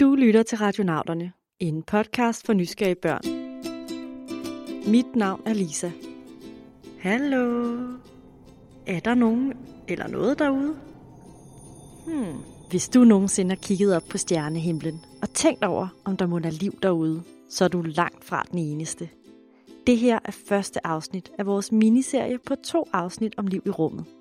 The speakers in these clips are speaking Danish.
Du lytter til Radionauterne, en podcast for nysgerrige børn. Mit navn er Lisa. Hallo? Er der nogen eller noget derude? Hmm. Hvis du nogensinde har kigget op på stjernehimlen og tænkt over, om der må være liv derude, så er du langt fra den eneste. Det her er første afsnit af vores miniserie på to afsnit om liv i rummet –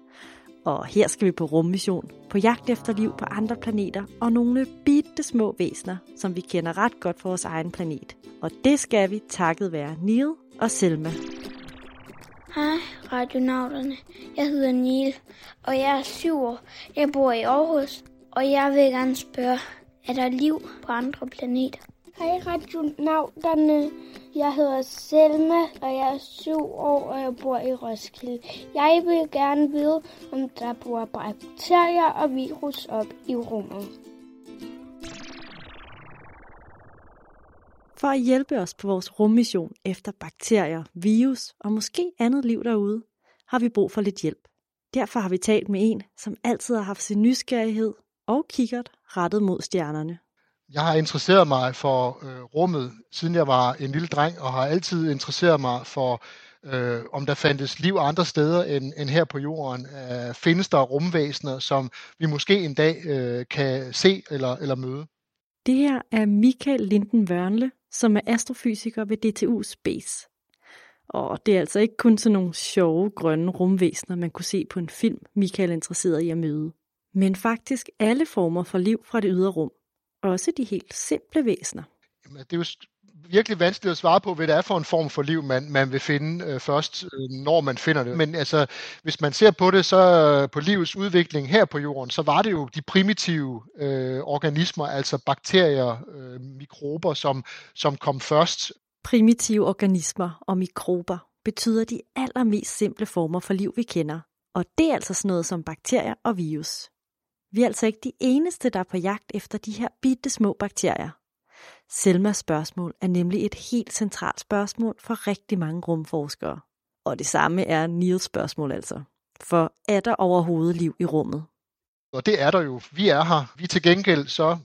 og her skal vi på rummission, på jagt efter liv på andre planeter og nogle bitte små væsener, som vi kender ret godt for vores egen planet. Og det skal vi takket være Neil og Selma. Hej, radionauterne. Jeg hedder Neil, og jeg er syv år. Jeg bor i Aarhus, og jeg vil gerne spørge, er der liv på andre planeter? Hej radionavnerne. Jeg hedder Selma, og jeg er syv år, og jeg bor i Roskilde. Jeg vil gerne vide, om der bor bakterier og virus op i rummet. For at hjælpe os på vores rummission efter bakterier, virus og måske andet liv derude, har vi brug for lidt hjælp. Derfor har vi talt med en, som altid har haft sin nysgerrighed og kikkert rettet mod stjernerne. Jeg har interesseret mig for øh, rummet, siden jeg var en lille dreng, og har altid interesseret mig for, øh, om der fandtes liv andre steder end, end her på jorden. Øh, findes der rumvæsener, som vi måske en dag øh, kan se eller, eller møde? Det her er Michael Linden Wørnle, som er astrofysiker ved DTU Space. Og det er altså ikke kun sådan nogle sjove grønne rumvæsener, man kunne se på en film, Michael er interesseret i at møde. Men faktisk alle former for liv fra det ydre rum. Også de helt simple væsener. Jamen, det er jo virkelig vanskeligt at svare på, hvad det er for en form for liv, man, man vil finde øh, først, øh, når man finder det. Men altså, hvis man ser på det, så øh, på livets udvikling her på jorden, så var det jo de primitive øh, organismer, altså bakterier, øh, mikrober, som, som kom først. Primitive organismer og mikrober betyder de allermest simple former for liv, vi kender. Og det er altså sådan noget som bakterier og virus. Vi er altså ikke de eneste, der er på jagt efter de her bitte små bakterier. Selmas spørgsmål er nemlig et helt centralt spørgsmål for rigtig mange rumforskere. Og det samme er Niels spørgsmål altså. For er der overhovedet liv i rummet? Og det er der jo. Vi er her. Vi er til gengæld så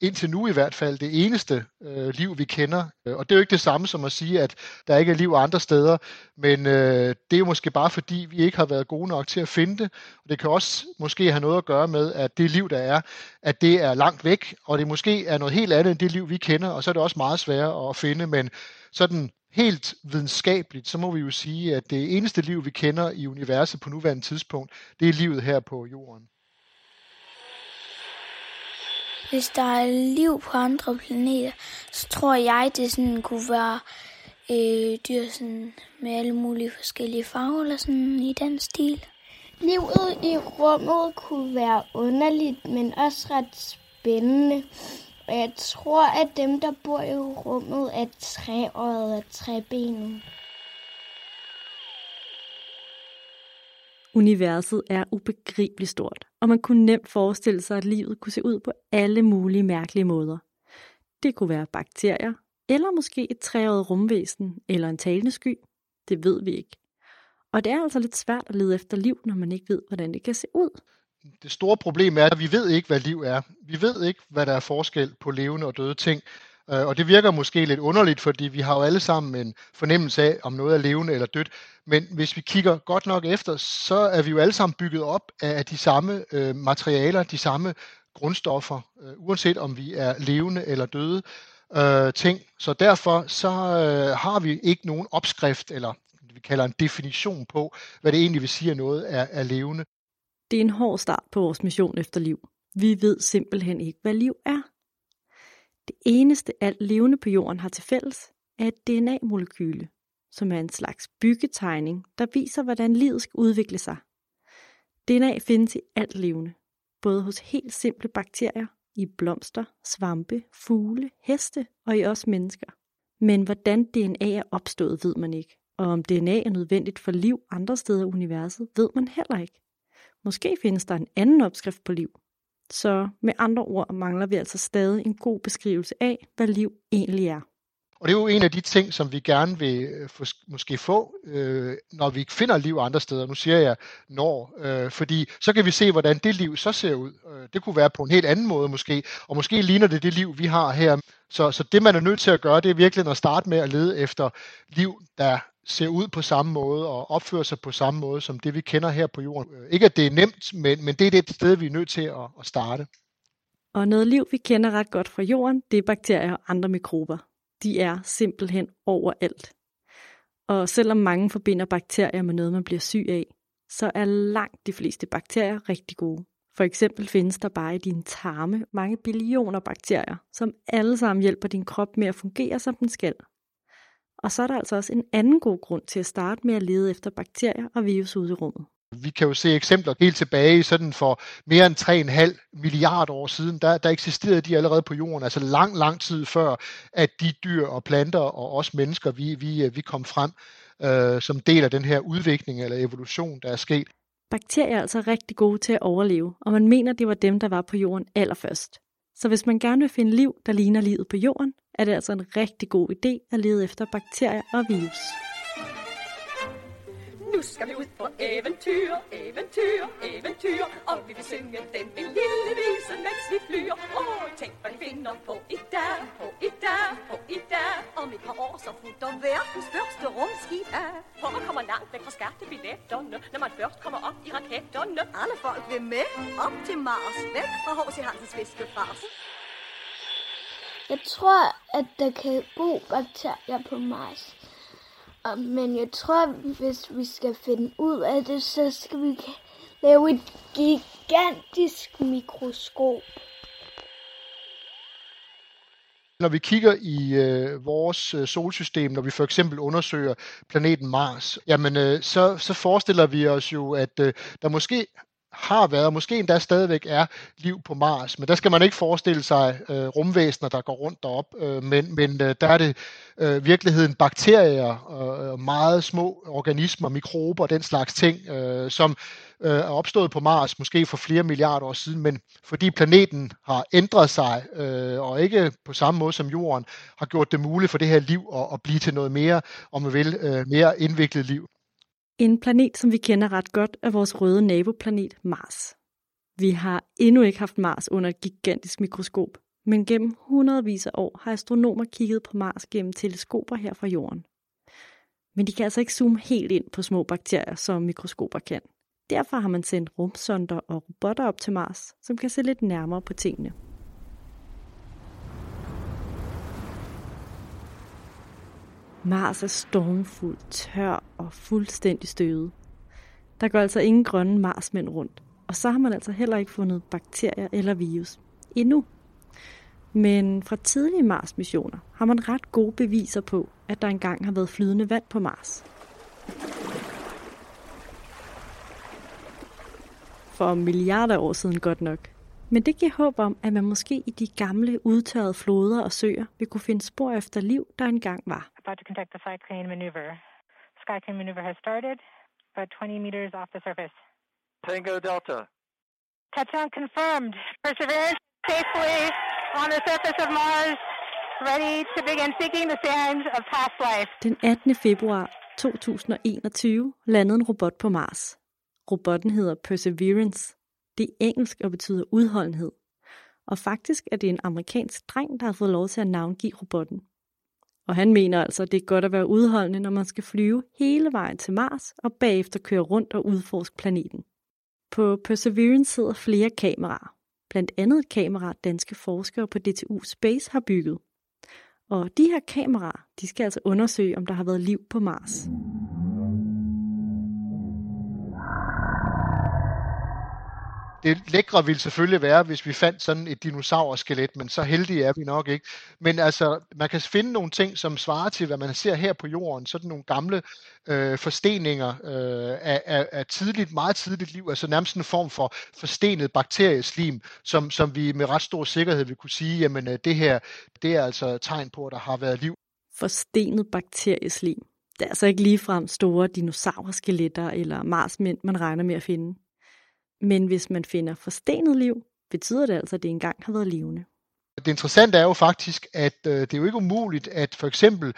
indtil nu i hvert fald det eneste øh, liv, vi kender. Øh, og det er jo ikke det samme som at sige, at der ikke er liv andre steder, men øh, det er jo måske bare fordi, vi ikke har været gode nok til at finde det. Og det kan også måske have noget at gøre med, at det liv, der er, at det er langt væk, og det måske er noget helt andet end det liv, vi kender, og så er det også meget sværere at finde, men sådan helt videnskabeligt, så må vi jo sige, at det eneste liv, vi kender i universet på nuværende tidspunkt, det er livet her på jorden. Hvis der er liv på andre planeter, så tror jeg, det sådan kunne være øh, dyr sådan med alle mulige forskellige farver eller sådan i den stil. Livet i rummet kunne være underligt, men også ret spændende. Og jeg tror, at dem, der bor i rummet, er træåret og træbenet. Universet er ubegribeligt stort, og man kunne nemt forestille sig, at livet kunne se ud på alle mulige mærkelige måder. Det kunne være bakterier, eller måske et træet rumvæsen eller en talende sky. Det ved vi ikke. Og det er altså lidt svært at lede efter liv, når man ikke ved, hvordan det kan se ud. Det store problem er, at vi ved ikke, hvad liv er. Vi ved ikke, hvad der er forskel på levende og døde ting. Øh, og det virker måske lidt underligt, fordi vi har jo alle sammen en fornemmelse af, om noget er levende eller dødt. Men hvis vi kigger godt nok efter, så er vi jo alle sammen bygget op af de samme øh, materialer, de samme grundstoffer, øh, uanset om vi er levende eller døde øh, ting. Så derfor så øh, har vi ikke nogen opskrift, eller vi kalder en definition på, hvad det egentlig vil sige, at noget er, er levende. Det er en hård start på vores mission efter liv. Vi ved simpelthen ikke, hvad liv er. Det eneste alt levende på jorden har til fælles, er et DNA-molekyle, som er en slags byggetegning, der viser, hvordan livet skal udvikle sig. DNA findes i alt levende, både hos helt simple bakterier, i blomster, svampe, fugle, heste og i os mennesker. Men hvordan DNA er opstået, ved man ikke, og om DNA er nødvendigt for liv andre steder i universet, ved man heller ikke. Måske findes der en anden opskrift på liv, så med andre ord mangler vi altså stadig en god beskrivelse af, hvad liv egentlig er. Og det er jo en af de ting, som vi gerne vil øh, få, måske få, øh, når vi finder liv andre steder. Nu siger jeg når, øh, fordi så kan vi se, hvordan det liv så ser ud. Øh, det kunne være på en helt anden måde måske, og måske ligner det det liv, vi har her. Så, så det, man er nødt til at gøre, det er virkelig at starte med at lede efter liv, der ser ud på samme måde og opfører sig på samme måde som det, vi kender her på jorden. Øh, ikke at det er nemt, men, men det er det sted, vi er nødt til at, at starte. Og noget liv, vi kender ret godt fra jorden, det er bakterier og andre mikrober. De er simpelthen overalt. Og selvom mange forbinder bakterier med noget, man bliver syg af, så er langt de fleste bakterier rigtig gode. For eksempel findes der bare i din tarme mange billioner bakterier, som alle sammen hjælper din krop med at fungere, som den skal. Og så er der altså også en anden god grund til at starte med at lede efter bakterier og virus ude i rummet. Vi kan jo se eksempler helt tilbage sådan for mere end 3,5 milliarder år siden. Der, der eksisterede de allerede på jorden, altså lang, lang tid før, at de dyr og planter og os mennesker, vi, vi, vi kom frem øh, som del af den her udvikling eller evolution, der er sket. Bakterier er altså rigtig gode til at overleve, og man mener, det var dem, der var på jorden allerførst. Så hvis man gerne vil finde liv, der ligner livet på jorden, er det altså en rigtig god idé at lede efter bakterier og virus. Nu skal vi ud på eventyr, eventyr, eventyr Og vi vil synge den en lille vise, mens vi flyr Åh, oh, tænk hvad vi finder på i dag, på i dag, på i dag Om et par år så futter verdens første rumskib af For man kommer langt væk fra skattebilletterne Når man først kommer op i raketterne Alle folk vil med op til Mars Væk fra H.C. Hansens fiskefars jeg tror, at der kan bo bakterier på Mars. Men jeg tror, hvis vi skal finde ud af det, så skal vi lave et gigantisk mikroskop. Når vi kigger i øh, vores øh, solsystem, når vi for eksempel undersøger planeten Mars, jamen øh, så, så forestiller vi os jo, at øh, der måske har været, måske endda stadigvæk er liv på Mars, men der skal man ikke forestille sig øh, rumvæsener, der går rundt derop, øh, men, men øh, der er det øh, virkeligheden bakterier, øh, meget små organismer, mikrober, og den slags ting, øh, som øh, er opstået på Mars, måske for flere milliarder år siden, men fordi planeten har ændret sig, øh, og ikke på samme måde som Jorden, har gjort det muligt for det her liv at, at blive til noget mere, om man vil, øh, mere indviklet liv. En planet, som vi kender ret godt, er vores røde naboplanet Mars. Vi har endnu ikke haft Mars under et gigantisk mikroskop, men gennem hundredvis af år har astronomer kigget på Mars gennem teleskoper her fra Jorden. Men de kan altså ikke zoome helt ind på små bakterier, som mikroskoper kan. Derfor har man sendt rumsonder og robotter op til Mars, som kan se lidt nærmere på tingene. Mars er stormfuld, tør og fuldstændig støvet. Der går altså ingen grønne marsmænd rundt, og så har man altså heller ikke fundet bakterier eller virus. Endnu. Men fra tidlige Mars-missioner har man ret gode beviser på, at der engang har været flydende vand på Mars. For milliarder år siden godt nok. Men det giver håb om, at man måske i de gamle, udtørrede floder og søer vil kunne finde spor efter liv, der engang var about to conduct the side crane maneuver. Sky crane maneuver has started, about 20 meters off the surface. Tango Delta. Touchdown confirmed. Perseverance safely on the surface of Mars, ready to begin seeking the sands of past life. Den 18. februar 2021 landede en robot på Mars. Robotten hedder Perseverance. Det er engelsk og betyder udholdenhed. Og faktisk er det en amerikansk dreng, der har fået lov til at navngive robotten. Og han mener altså, at det er godt at være udholdende, når man skal flyve hele vejen til Mars og bagefter køre rundt og udforske planeten. På Perseverance sidder flere kameraer, blandt andet et kamera, danske forskere på DTU Space har bygget. Og de her kameraer, de skal altså undersøge, om der har været liv på Mars. Det lækre ville selvfølgelig være, hvis vi fandt sådan et dinosaurskelet, men så heldige er vi nok ikke. Men altså, man kan finde nogle ting, som svarer til, hvad man ser her på jorden, sådan nogle gamle øh, forsteninger øh, af, af, af tidligt, meget tidligt liv, altså nærmest en form for forstenet bakterieslim, som, som vi med ret stor sikkerhed vil kunne sige, jamen øh, det her, det er altså tegn på, at der har været liv. Forstenet bakterieslim. Det er altså ikke ligefrem store dinosaurskeletter eller marsmænd, man regner med at finde. Men hvis man finder forstenet liv, betyder det altså, at det engang har været levende. Det interessante er jo faktisk, at øh, det er jo ikke umuligt, at for eksempel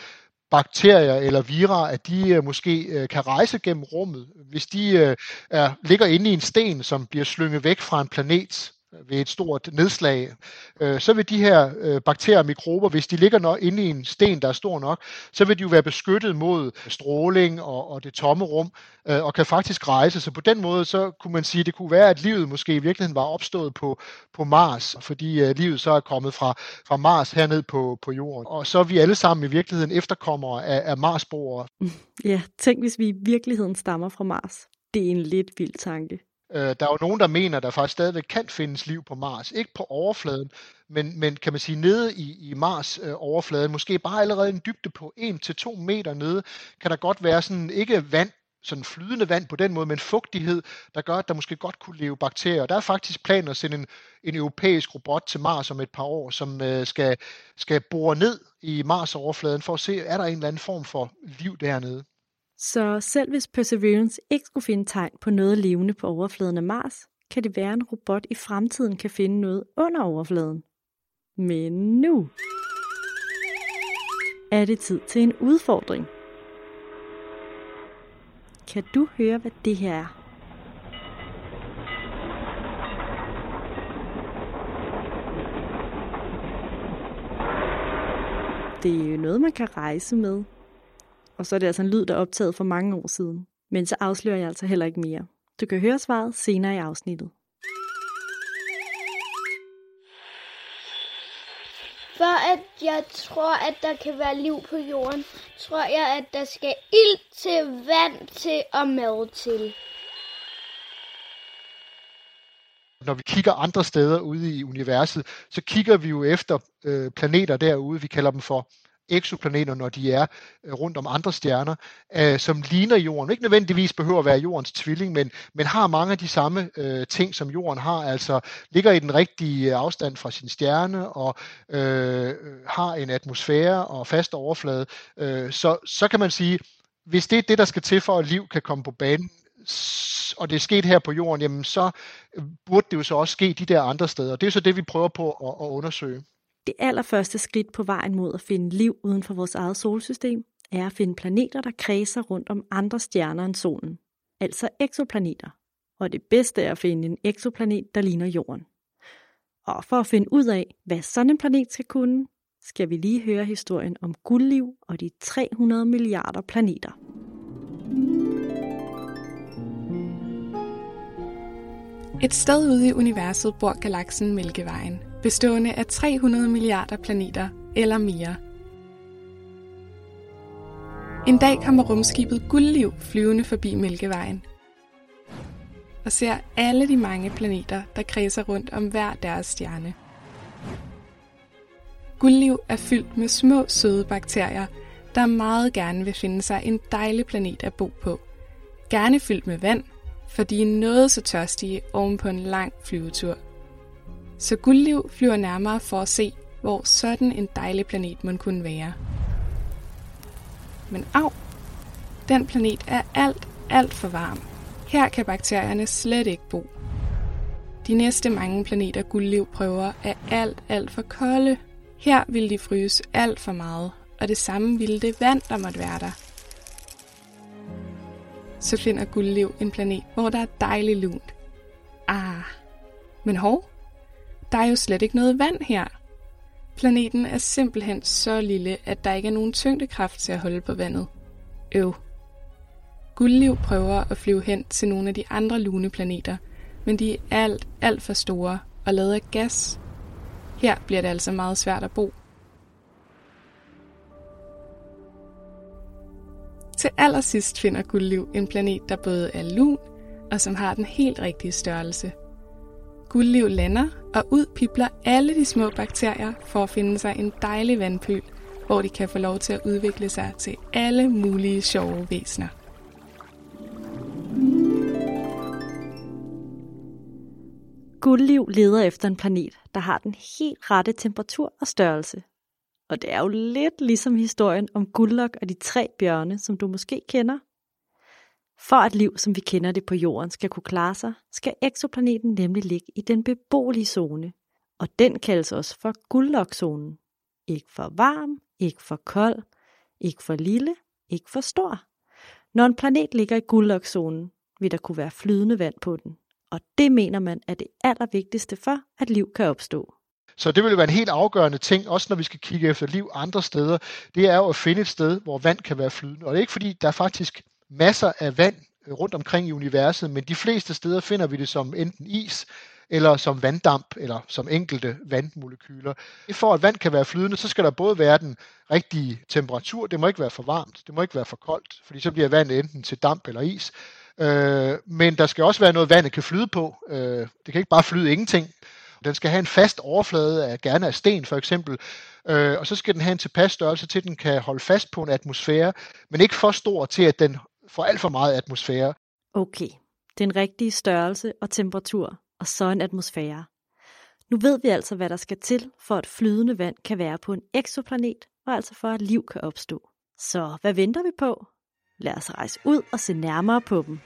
bakterier eller vira, at de øh, måske øh, kan rejse gennem rummet, hvis de øh, er, ligger inde i en sten, som bliver slynget væk fra en planet ved et stort nedslag, øh, så vil de her øh, bakterier og mikrober, hvis de ligger nok inde i en sten, der er stor nok, så vil de jo være beskyttet mod stråling og, og det tomme rum, øh, og kan faktisk rejse. Så på den måde, så kunne man sige, at det kunne være, at livet måske i virkeligheden var opstået på, på Mars, fordi øh, livet så er kommet fra, fra Mars herned på, på jorden. Og så er vi alle sammen i virkeligheden efterkommere af, af Marsboere. Ja, tænk hvis vi i virkeligheden stammer fra Mars. Det er en lidt vild tanke. Øh, der er jo nogen, der mener, at der faktisk stadigvæk kan findes liv på Mars. Ikke på overfladen, men, men kan man sige nede i, i Mars øh, overfladen, måske bare allerede en dybde på 1-2 meter nede, kan der godt være sådan ikke vand, sådan flydende vand på den måde, men fugtighed, der gør, at der måske godt kunne leve bakterier. Der er faktisk planer at sende en, en europæisk robot til Mars om et par år, som øh, skal, skal bore ned i Mars overfladen for at se, er der en eller anden form for liv dernede. Så selv hvis Perseverance ikke skulle finde tegn på noget levende på overfladen af Mars, kan det være, en robot i fremtiden kan finde noget under overfladen. Men nu er det tid til en udfordring. Kan du høre, hvad det her er? Det er jo noget, man kan rejse med, og så er det altså en lyd, der er optaget for mange år siden. Men så afslører jeg altså heller ikke mere. Du kan høre svaret senere i afsnittet. For at jeg tror, at der kan være liv på jorden, tror jeg, at der skal ild til, vand til og mad til. Når vi kigger andre steder ude i universet, så kigger vi jo efter øh, planeter derude, vi kalder dem for eksoplaneter, når de er øh, rundt om andre stjerner, øh, som ligner Jorden. Ikke nødvendigvis behøver at være Jordens tvilling, men, men har mange af de samme øh, ting, som Jorden har, altså ligger i den rigtige øh, afstand fra sin stjerne og øh, har en atmosfære og fast overflade. Øh, så, så kan man sige, hvis det er det, der skal til for, at liv kan komme på banen, og det er sket her på jorden, jamen så øh, burde det jo så også ske de der andre steder. Det er så det, vi prøver på at, at undersøge. Det allerførste skridt på vejen mod at finde liv uden for vores eget solsystem er at finde planeter, der kredser rundt om andre stjerner end solen, altså eksoplaneter. Og det bedste er at finde en eksoplanet, der ligner Jorden. Og for at finde ud af, hvad sådan en planet skal kunne, skal vi lige høre historien om guldliv og de 300 milliarder planeter. Et sted ude i universet bor galaksen Mælkevejen, bestående af 300 milliarder planeter eller mere. En dag kommer rumskibet Guldliv flyvende forbi Mælkevejen og ser alle de mange planeter, der kredser rundt om hver deres stjerne. Guldliv er fyldt med små, søde bakterier, der meget gerne vil finde sig en dejlig planet at bo på. Gerne fyldt med vand, for de er noget så tørstige oven på en lang flyvetur. Så Guldliv flyver nærmere for at se, hvor sådan en dejlig planet man kunne være. Men af, den planet er alt, alt for varm. Her kan bakterierne slet ikke bo. De næste mange planeter Guldliv prøver er alt, alt for kolde. Her vil de fryse alt for meget, og det samme ville det vand, der måtte være der. Så finder Guldliv en planet, hvor der er dejligt lunt. Ah, men hov, der er jo slet ikke noget vand her. Planeten er simpelthen så lille, at der ikke er nogen tyngdekraft til at holde på vandet. Øv. Guldliv prøver at flyve hen til nogle af de andre lune planeter, men de er alt, alt for store og lavet af gas. Her bliver det altså meget svært at bo. Til allersidst finder Guldliv en planet, der både er lun og som har den helt rigtige størrelse – Guldliv lander, og ud pipler alle de små bakterier for at finde sig en dejlig vandpøl, hvor de kan få lov til at udvikle sig til alle mulige sjove væsener. Guldliv leder efter en planet, der har den helt rette temperatur og størrelse. Og det er jo lidt ligesom historien om Guldlok og de tre bjørne, som du måske kender. For at liv, som vi kender det på jorden, skal kunne klare sig, skal eksoplaneten nemlig ligge i den beboelige zone. Og den kaldes også for guldlokzonen. Ikke for varm, ikke for kold, ikke for lille, ikke for stor. Når en planet ligger i guldlokzonen, vil der kunne være flydende vand på den. Og det mener man er det allervigtigste for, at liv kan opstå. Så det vil være en helt afgørende ting, også når vi skal kigge efter liv andre steder, det er jo at finde et sted, hvor vand kan være flydende. Og det er ikke fordi, der er faktisk masser af vand rundt omkring i universet, men de fleste steder finder vi det som enten is, eller som vanddamp, eller som enkelte vandmolekyler. For at vand kan være flydende, så skal der både være den rigtige temperatur, det må ikke være for varmt, det må ikke være for koldt, fordi så bliver vandet enten til damp eller is. Øh, men der skal også være noget, vandet kan flyde på. Øh, det kan ikke bare flyde ingenting. Den skal have en fast overflade, af, gerne af sten for eksempel, øh, og så skal den have en tilpas størrelse til, at den kan holde fast på en atmosfære, men ikke for stor til, at den for alt for meget atmosfære. Okay, den rigtige størrelse og temperatur, og så en atmosfære. Nu ved vi altså, hvad der skal til, for at flydende vand kan være på en eksoplanet, og altså for at liv kan opstå. Så hvad venter vi på? Lad os rejse ud og se nærmere på dem.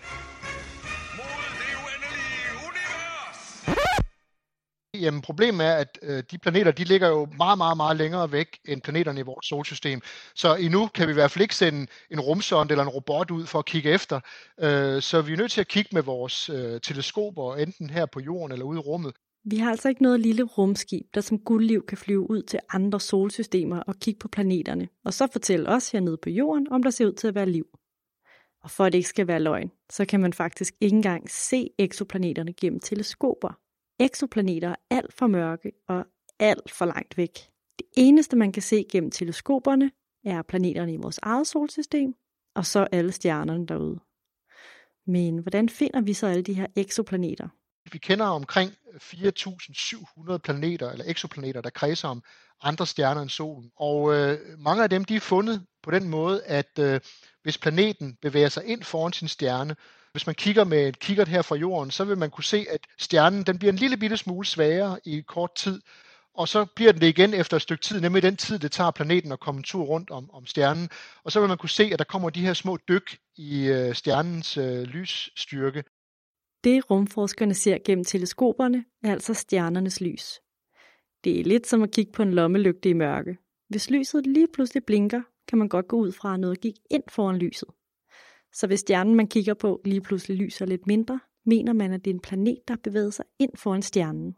Jamen, problemet er, at øh, de planeter, de ligger jo meget, meget, meget længere væk end planeterne i vores solsystem. Så endnu kan vi i hvert fald ikke sende en rumsonde eller en robot ud for at kigge efter. Øh, så vi er nødt til at kigge med vores øh, teleskoper, enten her på jorden eller ude i rummet. Vi har altså ikke noget lille rumskib, der som guldliv kan flyve ud til andre solsystemer og kigge på planeterne, og så fortælle os hernede på jorden, om der ser ud til at være liv. Og for at det ikke skal være løgn, så kan man faktisk ikke engang se eksoplaneterne gennem teleskoper. Eksoplaneter er alt for mørke og alt for langt væk. Det eneste, man kan se gennem teleskoperne, er planeterne i vores eget solsystem, og så alle stjernerne derude. Men hvordan finder vi så alle de her eksoplaneter? Vi kender omkring 4.700 planeter eller eksoplaneter, der kredser om andre stjerner end solen. Og øh, mange af dem de er fundet på den måde, at øh, hvis planeten bevæger sig ind foran sin stjerne, hvis man kigger med et kikkert her fra jorden, så vil man kunne se, at stjernen den bliver en lille bitte smule svagere i kort tid, og så bliver den det igen efter et stykke tid, nemlig den tid, det tager planeten at komme en tur rundt om, om stjernen. Og så vil man kunne se, at der kommer de her små dyk i øh, stjernens øh, lysstyrke. Det rumforskerne ser gennem teleskoperne er altså stjernernes lys. Det er lidt som at kigge på en lommelygte i mørke. Hvis lyset lige pludselig blinker, kan man godt gå ud fra, at noget gik ind foran lyset. Så hvis stjernen, man kigger på, lige pludselig lyser lidt mindre, mener man, at det er en planet, der bevæger sig ind foran stjernen.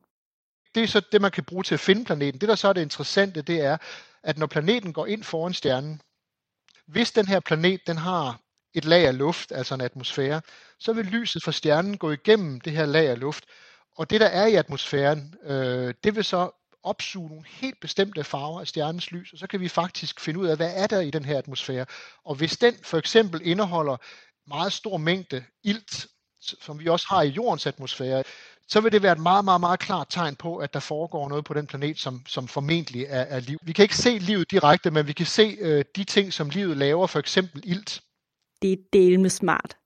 Det er så det, man kan bruge til at finde planeten. Det, der så er det interessante, det er, at når planeten går ind foran stjernen, hvis den her planet den har et lag af luft, altså en atmosfære, så vil lyset fra stjernen gå igennem det her lag af luft. Og det, der er i atmosfæren, øh, det vil så opsuge nogle helt bestemte farver af stjernens lys, og så kan vi faktisk finde ud af, hvad er der i den her atmosfære. Og hvis den for eksempel indeholder meget stor mængde ilt, som vi også har i jordens atmosfære, så vil det være et meget, meget, meget klart tegn på, at der foregår noget på den planet, som, som formentlig er, er liv. Vi kan ikke se livet direkte, men vi kan se øh, de ting, som livet laver, for eksempel ilt. Det er del med smart.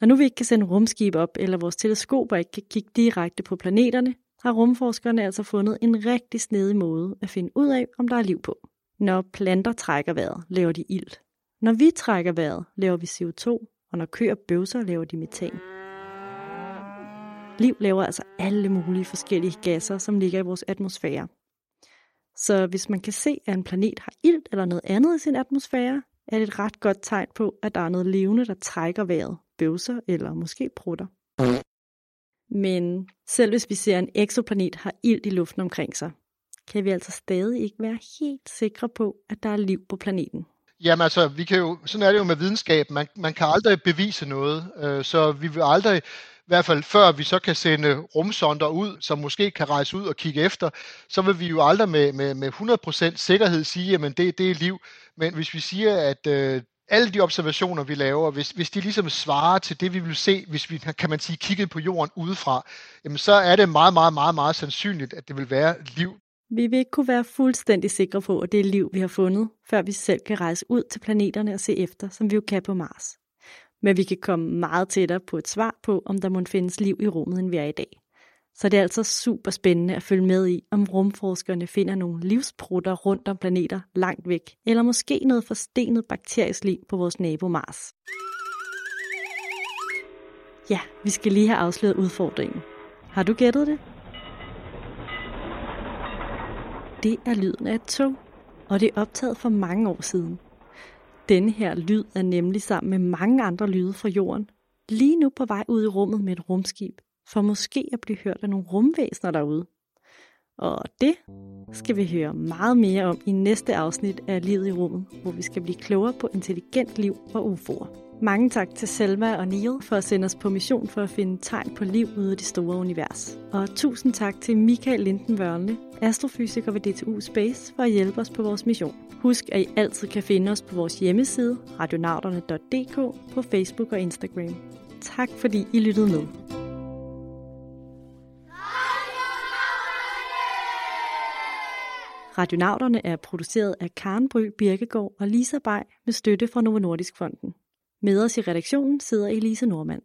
Når nu vi ikke kan sende rumskib op, eller vores teleskoper ikke kan kigge direkte på planeterne, har rumforskerne altså fundet en rigtig snedig måde at finde ud af, om der er liv på. Når planter trækker vejret, laver de ilt. Når vi trækker vejret, laver vi CO2, og når køer bøvser, laver de metan. Liv laver altså alle mulige forskellige gasser, som ligger i vores atmosfære. Så hvis man kan se, at en planet har ilt eller noget andet i sin atmosfære, er det et ret godt tegn på, at der er noget levende, der trækker vejret, bøvser eller måske prutter. Men selv hvis vi ser en eksoplanet har ilt i luften omkring sig, kan vi altså stadig ikke være helt sikre på, at der er liv på planeten. Jamen altså, vi kan jo, sådan er det jo med videnskab. Man, man kan aldrig bevise noget, øh, så vi vil aldrig, i hvert fald før vi så kan sende rumsonder ud, som måske kan rejse ud og kigge efter, så vil vi jo aldrig med, med, med 100% sikkerhed sige, at det, det er liv. Men hvis vi siger, at øh, alle de observationer, vi laver, hvis, hvis de ligesom svarer til det, vi vil se, hvis vi, kan man sige, kigget på jorden udefra, jamen så er det meget, meget, meget, meget sandsynligt, at det vil være liv. Vi vil ikke kunne være fuldstændig sikre på, at det er liv, vi har fundet, før vi selv kan rejse ud til planeterne og se efter, som vi jo kan på Mars. Men vi kan komme meget tættere på et svar på, om der må findes liv i rummet, end vi er i dag. Så det er altså super spændende at følge med i, om rumforskerne finder nogle livsprutter rundt om planeter langt væk, eller måske noget forstenet bakterisk liv på vores nabo Mars. Ja, vi skal lige have afsløret udfordringen. Har du gættet det? det er lyden af et tog, og det er optaget for mange år siden. Denne her lyd er nemlig sammen med mange andre lyde fra jorden, lige nu på vej ud i rummet med et rumskib, for måske at blive hørt af nogle rumvæsener derude. Og det skal vi høre meget mere om i næste afsnit af Livet i rummet, hvor vi skal blive klogere på intelligent liv og UFO'er. Mange tak til Selma og Neil for at sende os på mission for at finde tegn på liv ude i det store univers. Og tusind tak til Michael Linden Vørne, astrofysiker ved DTU Space, for at hjælpe os på vores mission. Husk, at I altid kan finde os på vores hjemmeside, radionauterne.dk, på Facebook og Instagram. Tak fordi I lyttede med. Radionauterne er produceret af Karen Bry Birkegaard og Lisa Bay med støtte fra Novo Nordisk Fonden. Med os i redaktionen sidder Elise Normand.